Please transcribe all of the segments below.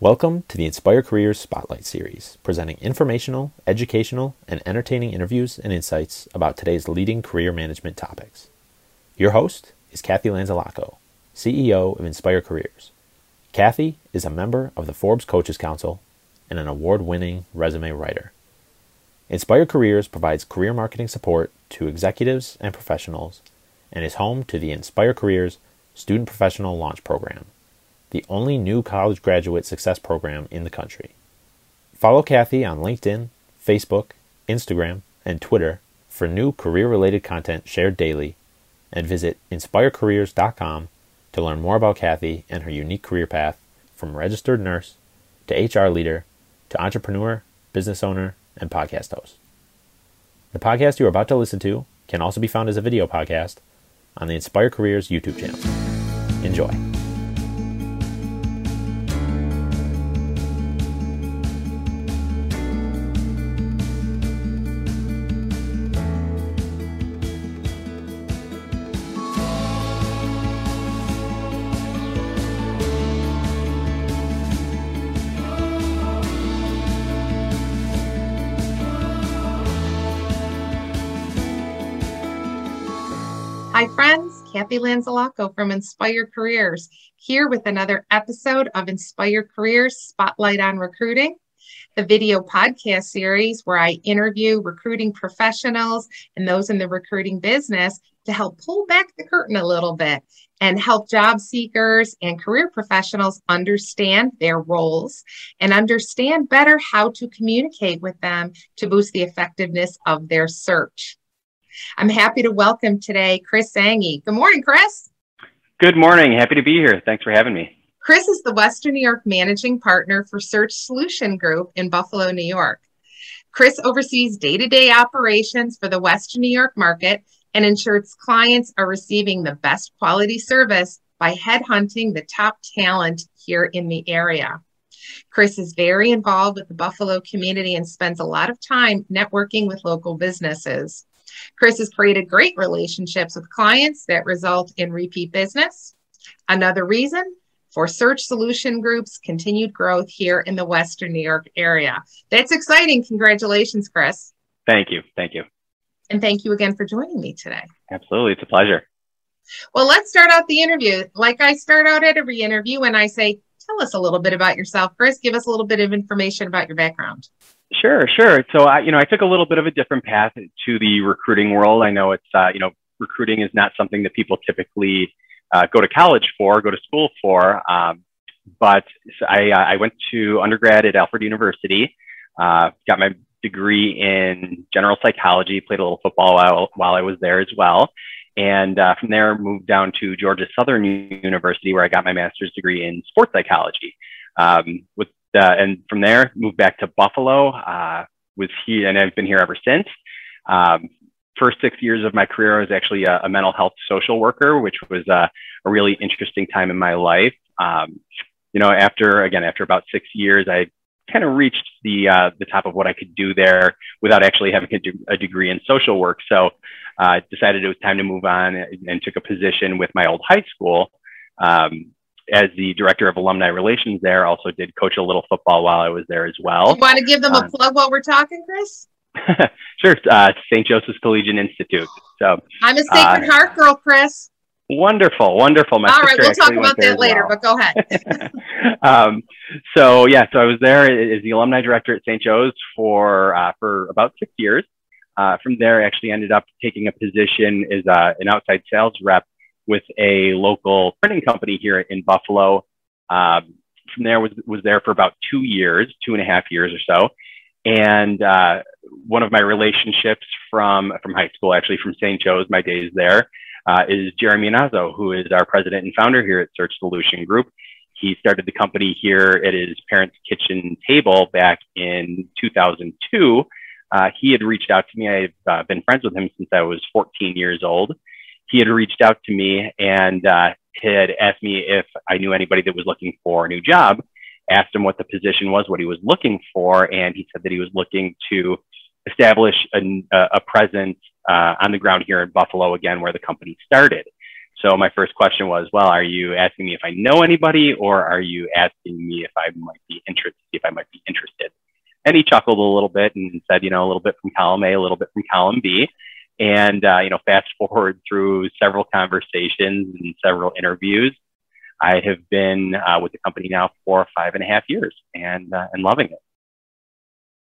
Welcome to the Inspire Careers Spotlight Series, presenting informational, educational, and entertaining interviews and insights about today's leading career management topics. Your host is Cathy Lanzalaco, CEO of Inspire Careers. Cathy is a member of the Forbes Coaches Council and an award winning resume writer. Inspire Careers provides career marketing support to executives and professionals and is home to the Inspire Careers Student Professional Launch Program, the only new college graduate success program in the country. Follow Cathy on LinkedIn, Facebook, Instagram, and Twitter for new career related content shared daily, and visit inspirecareers.com to learn more about Cathy and her unique career path from registered nurse to HR leader to entrepreneur, business owner, and podcast host. The podcast you are about to listen to can also be found as a video podcast on the Inspire Careers YouTube channel. Enjoy. Hi, friends. Cathy Lanzalaco from Inspire Careers here with another episode of Inspire Careers Spotlight on Recruiting, the video podcast series where I interview recruiting professionals and those in the recruiting business to help pull back the curtain a little bit and help job seekers and career professionals understand their roles and understand better how to communicate with them to boost the effectiveness of their search. I'm happy to welcome today Chris Zanghi. Good morning, Chris. Good morning. Happy to be here. Thanks for having me. Chris is the Western New York managing partner for Search Solution Group in Buffalo, New York. Chris oversees day to day operations for the Western New York market and ensures clients are receiving the best quality service by headhunting the top talent here in the area. Chris is very involved with the Buffalo community and spends a lot of time networking with local businesses. Chris has created great relationships with clients that result in repeat business. Another reason for Search Solution Group's continued growth here in the Western New York area. That's exciting. Congratulations, Chris. Thank you. Thank you. And thank you again for joining me today. Absolutely. It's a pleasure. Well, let's start out the interview. Like I start out at every interview when I say, tell us a little bit about yourself. Chris, give us a little bit of information about your background. Sure, sure. So I, you know, I took a little bit of a different path to the recruiting world. I know it's, uh, you know, recruiting is not something that people typically uh, go to college for, go to school for. Um, but I, uh, I went to undergrad at Alfred University, uh, got my degree in general psychology, played a little football while, while I was there as well. And uh, from there, moved down to Georgia Southern University, where I got my master's degree in sports psychology. Um, with uh, and from there, moved back to Buffalo. Uh, was here, and I've been here ever since. Um, first six years of my career, I was actually a, a mental health social worker, which was uh, a really interesting time in my life. Um, you know, after again, after about six years, I kind of reached the uh, the top of what I could do there without actually having a, de- a degree in social work. So, I uh, decided it was time to move on and, and took a position with my old high school. Um, as the director of alumni relations there, also did coach a little football while I was there as well. You want to give them a um, plug while we're talking, Chris? sure. Uh, St. Joseph's Collegiate Institute. So I'm a Sacred uh, Heart girl, Chris. Wonderful, wonderful. My All right, we'll talk about that later, well. but go ahead. um, so yeah, so I was there as the alumni director at St. Joe's for uh, for about six years. Uh, from there, I actually ended up taking a position as uh, an outside sales rep with a local printing company here in Buffalo. Um, from there was was there for about two years, two and a half years or so. And uh, one of my relationships from from high school, actually from St. Joe's, my days there, uh, is Jeremy Nazo, who is our president and founder here at Search Solution Group. He started the company here at his parents' kitchen table back in 2002. Uh, he had reached out to me. I've uh, been friends with him since I was 14 years old he had reached out to me and uh, had asked me if I knew anybody that was looking for a new job. Asked him what the position was, what he was looking for, and he said that he was looking to establish a, a presence uh, on the ground here in Buffalo again, where the company started. So my first question was, well, are you asking me if I know anybody, or are you asking me if I might be interested? If I might be interested? And he chuckled a little bit and said, you know, a little bit from column A, a little bit from column B. And uh, you know, fast forward through several conversations and several interviews, I have been uh, with the company now for five and a half years, and uh, and loving it.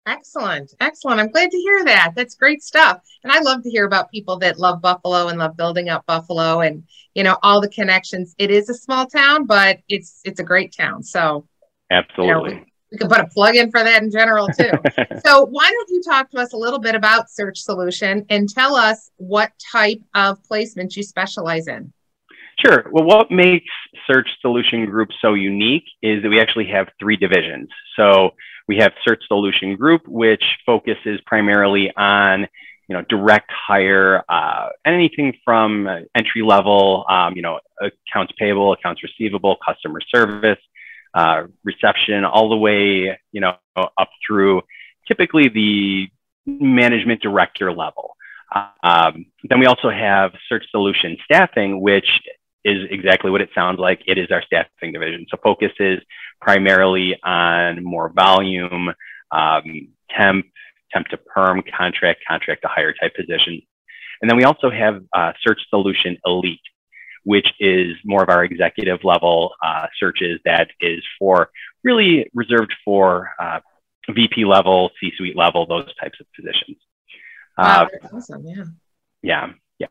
Excellent. Excellent. I'm glad to hear that. That's great stuff. And I love to hear about people that love Buffalo and love building up Buffalo and, you know, all the connections. It is a small town, but it's it's a great town. So Absolutely. You know, we, could put a plug in for that in general too. so why don't you talk to us a little bit about Search Solution and tell us what type of placements you specialize in? Sure. Well, what makes Search Solution Group so unique is that we actually have three divisions. So we have Search Solution Group, which focuses primarily on you know direct hire, uh, anything from entry level, um, you know, accounts payable, accounts receivable, customer service, uh, reception, all the way you know up through typically the management director level. Um, then we also have Search Solution Staffing, which is exactly what it sounds like. It is our staffing division. So focuses primarily on more volume, um, temp, temp to perm, contract, contract to hire type positions. And then we also have uh, Search Solution Elite, which is more of our executive level uh, searches that is for really reserved for uh, VP level, C suite level, those types of positions. Wow, uh, awesome. Yeah. Yeah. Yeah.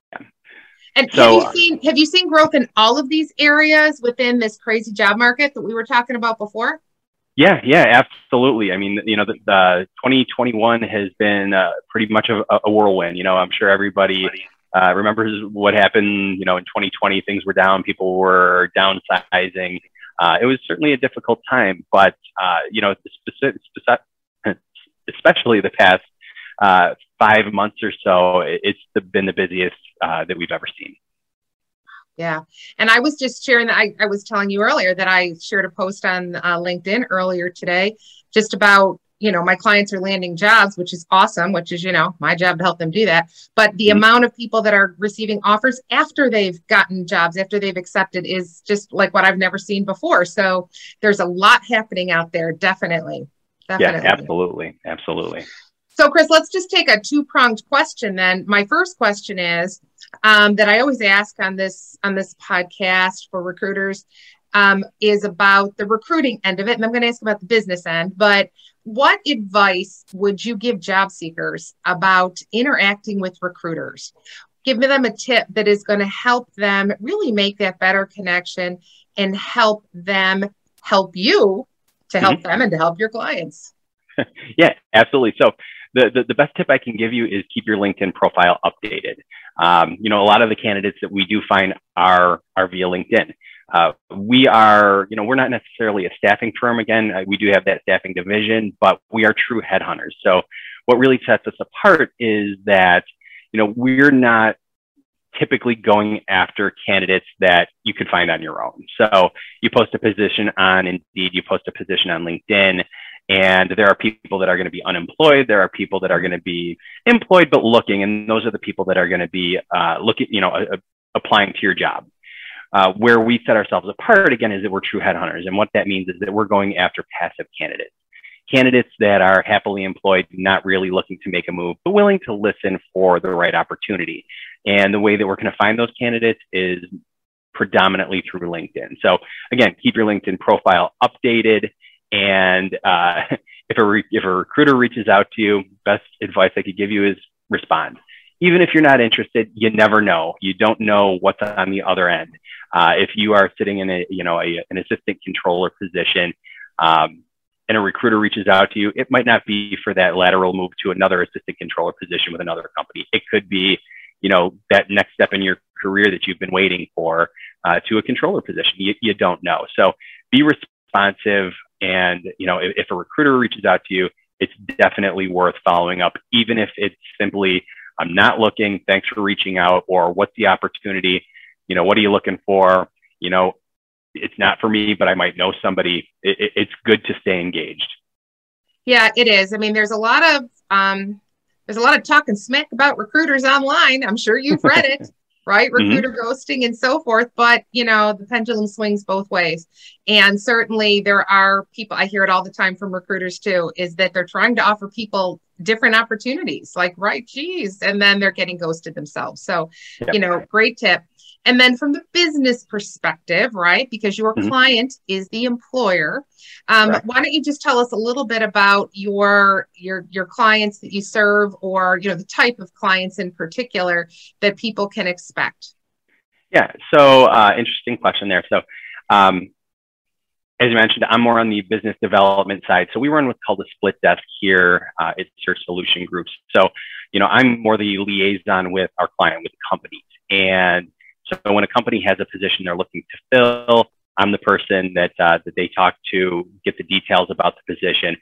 And so, have you seen have you seen growth in all of these areas within this crazy job market that we were talking about before? Yeah, yeah, absolutely. I mean, you know, the, the 2021 has been uh, pretty much a, a, whirlwind. You know, I'm sure everybody uh, remembers what happened. You know, in 2020, things were down, people were downsizing. Uh, it was certainly a difficult time, but uh, you know, especially the past uh, five months or so, it's been the busiest uh, that we've ever seen. Yeah. And I was just sharing that. I, I was telling you earlier that I shared a post on uh, LinkedIn earlier today just about, you know, my clients are landing jobs, which is awesome, which is, you know, my job to help them do that. But the mm-hmm. amount of people that are receiving offers after they've gotten jobs, after they've accepted, is just like what I've never seen before. So there's a lot happening out there, definitely. Definitely. Yeah, absolutely. Absolutely. So, Chris, let's just take a two pronged question then. My first question is um, that I always ask on this on this podcast for recruiters um, is about the recruiting end of it, and I'm going to ask about the business end. But what advice would you give job seekers about interacting with recruiters? Give them a tip that is going to help them really make that better connection and help them help you to help mm-hmm. them and to help your clients. yeah, absolutely. So the, the, the, best tip I can give you is keep your LinkedIn profile updated. Um, you know, a lot of the candidates that we do find are, are via LinkedIn. Uh, we are, you know, we're not necessarily a staffing firm. Again, uh, we do have that staffing division, but we are true headhunters. So what really sets us apart is that, you know, we're not typically going after candidates that you could find on your own. So you post a position on Indeed, you post a position on LinkedIn, and there are people that are going to be unemployed. There are people that are going to be employed but looking, and those are the people that are going to be uh, looking, you know, uh, applying to your job. Uh, where we set ourselves apart again is that we're true headhunters, and what that means is that we're going after passive candidates, candidates that are happily employed, not really looking to make a move, but willing to listen for the right opportunity. And the way that we're going to find those candidates is predominantly through LinkedIn. So again, keep your LinkedIn profile updated. And uh, if a re- if a recruiter reaches out to you, best advice I could give you is respond. Even if you're not interested, you never know. You don't know what's on the other end. Uh, if you are sitting in a you know a, an assistant controller position, um, and a recruiter reaches out to you, it might not be for that lateral move to another assistant controller position with another company. It could be, you know, that next step in your career that you've been waiting for uh, to a controller position. You, you don't know. So be responsive. And, you know, if, if a recruiter reaches out to you, it's definitely worth following up, even if it's simply, I'm not looking, thanks for reaching out, or what's the opportunity? You know, what are you looking for? You know, it's not for me, but I might know somebody. It, it, it's good to stay engaged. Yeah, it is. I mean, there's a lot of um, there's a lot of talking smack about recruiters online. I'm sure you've read it right? Mm-hmm. Recruiter mm-hmm. ghosting and so forth. But, you know, the pendulum swings both ways. And certainly there are people, I hear it all the time from recruiters too, is that they're trying to offer people different opportunities, like, right, geez, and then they're getting ghosted themselves. So, yep. you know, great tip. And then from the business perspective, right, because your mm-hmm. client is the employer, um, right. why don't you just tell us a little bit about your your your clients that you serve, or you know the type of clients in particular that people can expect? Yeah, so uh, interesting question there. So, um, as you mentioned, I'm more on the business development side. So we run what's called a split desk here uh, at Search Solution Groups. So, you know, I'm more the liaison with our client, with the companies, and so when a company has a position they're looking to fill, I'm the person that, uh, that they talk to, get the details about the position.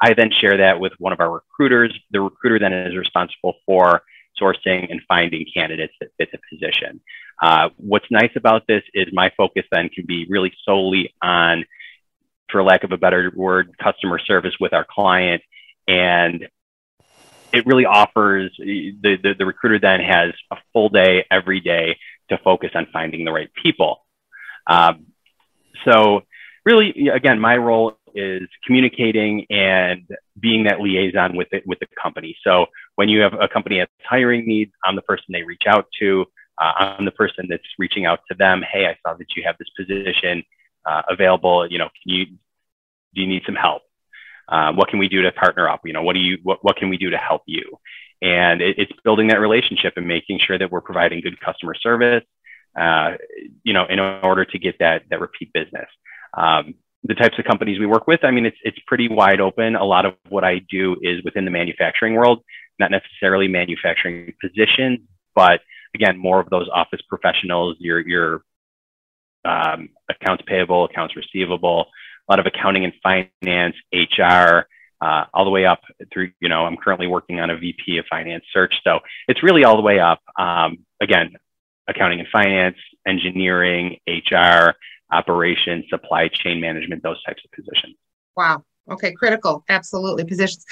I then share that with one of our recruiters. The recruiter then is responsible for sourcing and finding candidates that fit the position. Uh, what's nice about this is my focus then can be really solely on, for lack of a better word, customer service with our client. And it really offers the, the, the recruiter then has a full day every day to focus on finding the right people. Um, so really, again, my role is communicating and being that liaison with it with the company. So when you have a company that's hiring needs, I'm the person they reach out to. Uh, I'm the person that's reaching out to them. Hey, I saw that you have this position uh, available. You know, can you do you need some help? Uh, what can we do to partner up? You know, what do you what, what can we do to help you? And it, it's building that relationship and making sure that we're providing good customer service, uh, you know, in order to get that, that repeat business. Um, the types of companies we work with, I mean, it's, it's pretty wide open. A lot of what I do is within the manufacturing world, not necessarily manufacturing positions, but again, more of those office professionals, your, your um, accounts payable, accounts receivable, a lot of accounting and finance, HR, uh, all the way up through, you know, I'm currently working on a VP of finance search. So it's really all the way up. Um, again, accounting and finance, engineering, HR, operations, supply chain management, those types of positions. Wow. Okay, critical. Absolutely. Positions.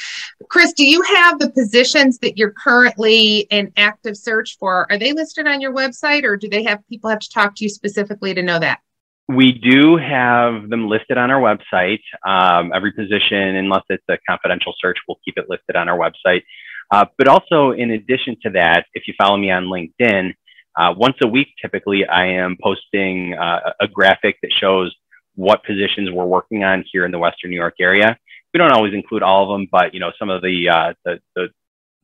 Chris, do you have the positions that you're currently in active search for? Are they listed on your website or do they have people have to talk to you specifically to know that? We do have them listed on our website. Um, every position, unless it's a confidential search, we'll keep it listed on our website. Uh, but also, in addition to that, if you follow me on LinkedIn, uh, once a week, typically, I am posting uh, a graphic that shows what positions we're working on here in the Western New York area. We don't always include all of them, but you know, some of the uh, the, the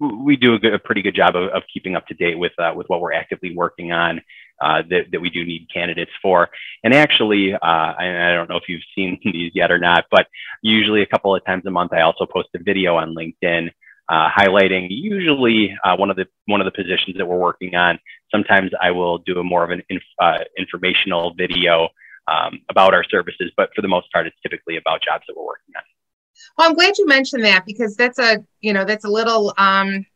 we do a, good, a, pretty good job of, of keeping up to date with uh, with what we're actively working on uh, that, that we do need candidates for. And actually, uh, I, I, don't know if you've seen these yet or not, but usually a couple of times a month, I also post a video on LinkedIn uh, highlighting usually uh, one of the one of the positions that we're working on. Sometimes I will do a more of an inf uh, informational video um, about our services, but for the most part, it's typically about jobs that we're working on. Well, I'm glad you mentioned that because that's a you know that's a little um,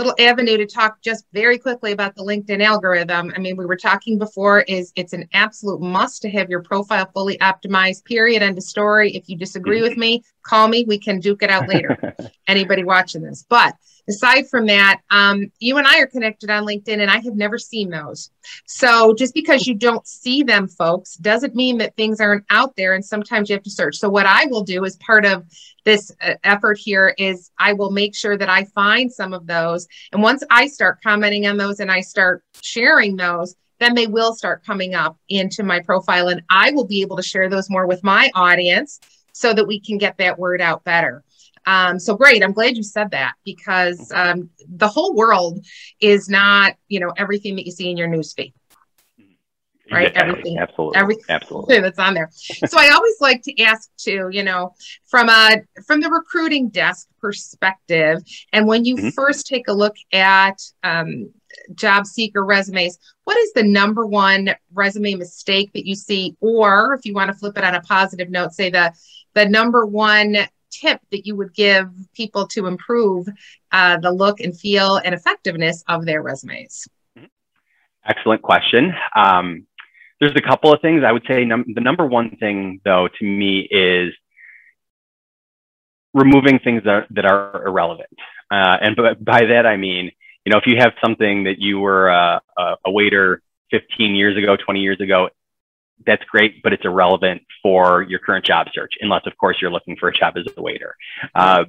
little avenue to talk just very quickly about the LinkedIn algorithm. I mean, we were talking before is it's an absolute must to have your profile fully optimized, period, end of story. If you disagree mm-hmm. with me, call me. We can duke it out later. Anybody watching this. But aside from that, um, you and I are connected on LinkedIn, and I have never seen those. So just because you don't see them, folks, doesn't mean that things aren't out there. And sometimes you have to search. So what I will do as part of this uh, effort here is I will make sure that I find some of those. And once I start commenting on those and I start sharing those, then they will start coming up into my profile, and I will be able to share those more with my audience so that we can get that word out better. Um, so great. I'm glad you said that because um, the whole world is not, you know, everything that you see in your newsfeed. Right. Yeah, everything. Absolutely. Everything absolutely. that's on there. so I always like to ask too, you know, from a from the recruiting desk perspective, and when you mm-hmm. first take a look at um, job seeker resumes, what is the number one resume mistake that you see? Or if you want to flip it on a positive note, say the the number one tip that you would give people to improve uh, the look and feel and effectiveness of their resumes? Excellent question. Um, there's a couple of things I would say. Num- the number one thing, though, to me is removing things that, that are irrelevant. Uh, and by, by that, I mean you know, if you have something that you were a, a waiter 15 years ago, 20 years ago, that's great, but it's irrelevant for your current job search, unless, of course, you're looking for a job as a waiter. Um,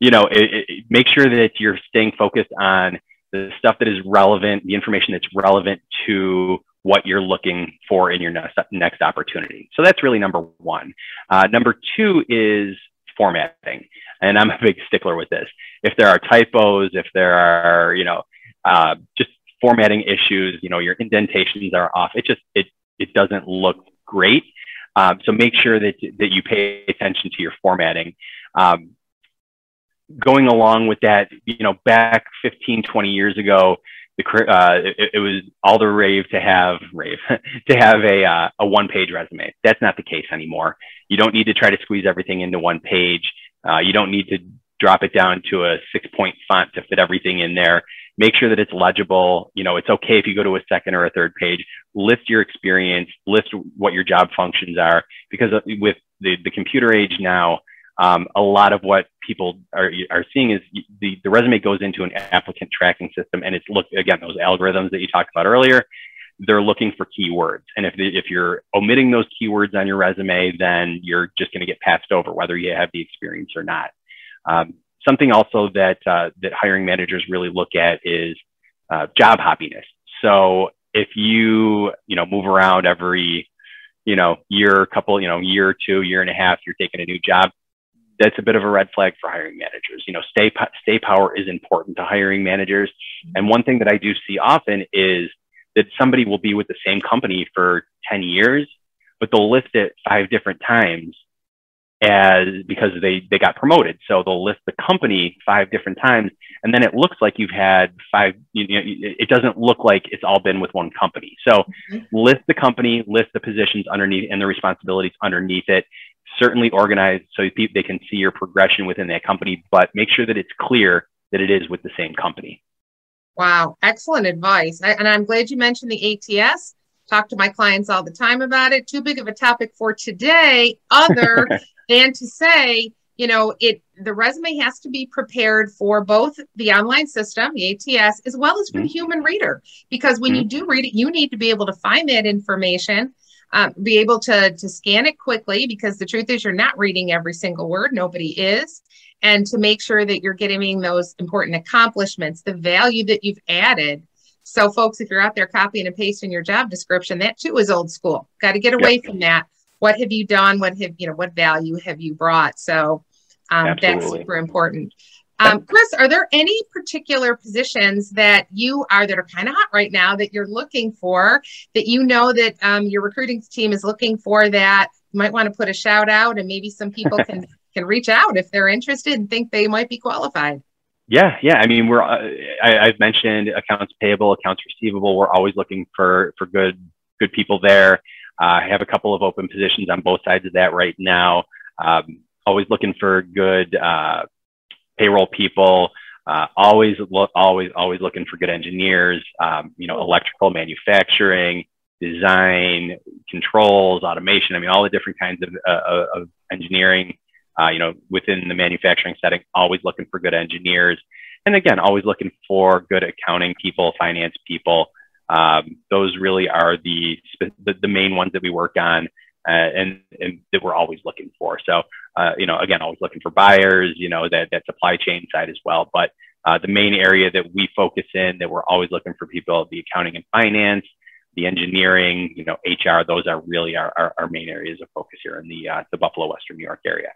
you know, it, it, make sure that you're staying focused on the stuff that is relevant, the information that's relevant to what you're looking for in your next, next opportunity. So that's really number one. Uh, number two is formatting. And I'm a big stickler with this. If there are typos, if there are, you know, uh, just formatting issues, you know, your indentations are off. It just, it, it doesn't look great. Um, so make sure that, that you pay attention to your formatting. Um, going along with that, you know, back 15, 20 years ago, the, uh, it, it, was all the rave to have rave to have a, uh, a one page resume. That's not the case anymore. You don't need to try to squeeze everything into one page. Uh, you don't need to drop it down to a six point font to fit everything in there. Make sure that it's legible. You know, it's okay if you go to a second or a third page. List your experience, list what your job functions are, because with the, the computer age now, um, a lot of what people are, are seeing is the, the resume goes into an applicant tracking system and it's look again those algorithms that you talked about earlier they're looking for keywords and if, if you're omitting those keywords on your resume then you're just going to get passed over whether you have the experience or not um, something also that uh, that hiring managers really look at is uh, job hoppiness so if you you know move around every you know year couple you know year or two year and a half you're taking a new job that's a bit of a red flag for hiring managers. You know, stay stay power is important to hiring managers. And one thing that I do see often is that somebody will be with the same company for 10 years, but they'll list it five different times as because they they got promoted. So they'll list the company five different times, and then it looks like you've had five. You know, it doesn't look like it's all been with one company. So mm-hmm. list the company, list the positions underneath and the responsibilities underneath it, certainly organized so they can see your progression within that company, but make sure that it's clear that it is with the same company. Wow, excellent advice. and I'm glad you mentioned the ATS. Talk to my clients all the time about it. Too big of a topic for today, other than to say, you know, it the resume has to be prepared for both the online system, the ATS, as well as for mm-hmm. the human reader. Because when mm-hmm. you do read it, you need to be able to find that information um, be able to, to scan it quickly because the truth is you're not reading every single word. Nobody is. And to make sure that you're getting those important accomplishments, the value that you've added. So, folks, if you're out there copying and pasting your job description, that too is old school. Got to get away yep. from that. What have you done? What have you know? What value have you brought? So, um, that's super important. Um, Chris, are there any particular positions that you are that are kind of hot right now that you're looking for that you know that um, your recruiting team is looking for that you might want to put a shout out and maybe some people can can reach out if they're interested and think they might be qualified? Yeah, yeah. I mean, we're uh, I, have mentioned accounts payable, accounts receivable. We're always looking for for good good people there. Uh, I have a couple of open positions on both sides of that right now. Um, always looking for good uh, payroll people, uh, always look, always, always looking for good engineers, um, you know, electrical manufacturing, design, controls, automation. I mean, all the different kinds of, uh, of engineering, uh, you know, within the manufacturing setting, always looking for good engineers. And again, always looking for good accounting people, finance people. Um, those really are the, the, the main ones that we work on uh, and, and that we're always looking for. So, uh, you know, again, always looking for buyers, you know, that, that supply chain side as well. But uh, the main area that we focus in, that we're always looking for people, the accounting and finance, the engineering, you know, HR, those are really our, our, our main areas of focus here in the, uh, the Buffalo, Western New York area.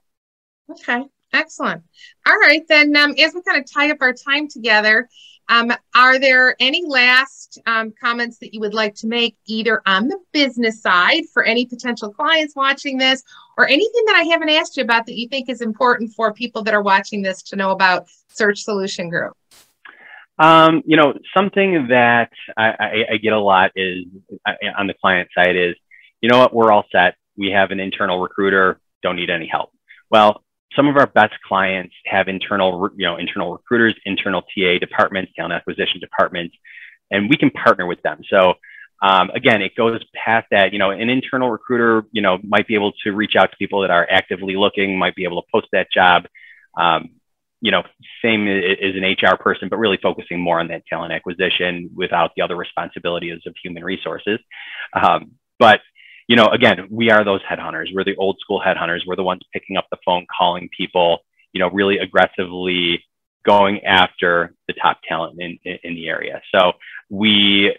Okay, excellent. All right, then um, as we kind of tie up our time together, um, are there any last um, comments that you would like to make, either on the business side for any potential clients watching this, or anything that I haven't asked you about that you think is important for people that are watching this to know about Search Solution Group? Um, you know, something that I, I, I get a lot is on the client side is, you know what, we're all set. We have an internal recruiter, don't need any help. Well, some of our best clients have internal, you know, internal recruiters, internal TA departments, talent acquisition departments, and we can partner with them. So um, again, it goes past that. You know, an internal recruiter, you know, might be able to reach out to people that are actively looking, might be able to post that job. Um, you know, same as an HR person, but really focusing more on that talent acquisition without the other responsibilities of human resources. Um, but you know, again, we are those headhunters. We're the old school headhunters. We're the ones picking up the phone, calling people, you know, really aggressively going after the top talent in, in, in the area. So we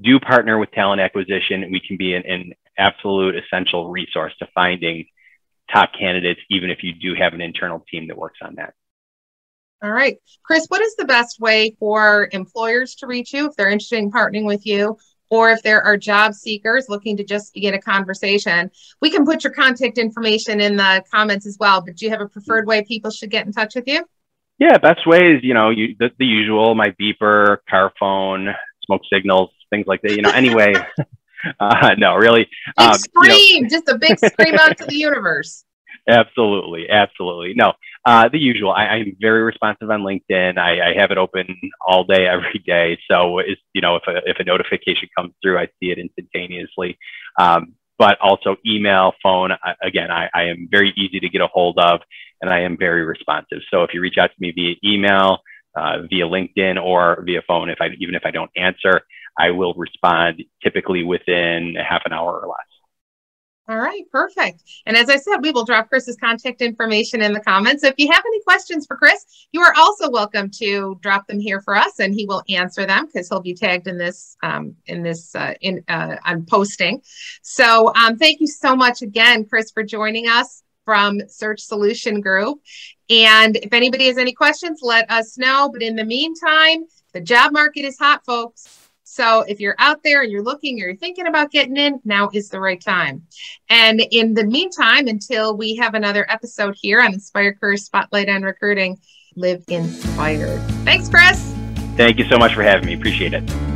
do partner with talent acquisition. We can be an, an absolute essential resource to finding top candidates, even if you do have an internal team that works on that. All right. Chris, what is the best way for employers to reach you if they're interested in partnering with you? Or if there are job seekers looking to just begin a conversation, we can put your contact information in the comments as well. But do you have a preferred way people should get in touch with you? Yeah, best way is, you know, you, the, the usual, my beeper, car phone, smoke signals, things like that. You know, anyway, uh, no, really. Um, scream, you know, just a big scream out to the universe. Absolutely, absolutely. No, uh, the usual. I, am very responsive on LinkedIn. I, I, have it open all day, every day. So, it's, you know, if a, if a notification comes through, I see it instantaneously. Um, but also email, phone. I, again, I, I am very easy to get a hold of, and I am very responsive. So, if you reach out to me via email, uh, via LinkedIn, or via phone, if I even if I don't answer, I will respond typically within half an hour or less. All right, perfect. And as I said, we will drop Chris's contact information in the comments. If you have any questions for Chris, you are also welcome to drop them here for us, and he will answer them because he'll be tagged in this um, in this uh, in uh, on posting. So um, thank you so much again, Chris, for joining us from Search Solution Group. And if anybody has any questions, let us know. But in the meantime, the job market is hot, folks. So if you're out there and you're looking or you're thinking about getting in, now is the right time. And in the meantime, until we have another episode here on Inspire Career Spotlight on Recruiting, live inspired. Thanks, Chris. Thank you so much for having me. Appreciate it.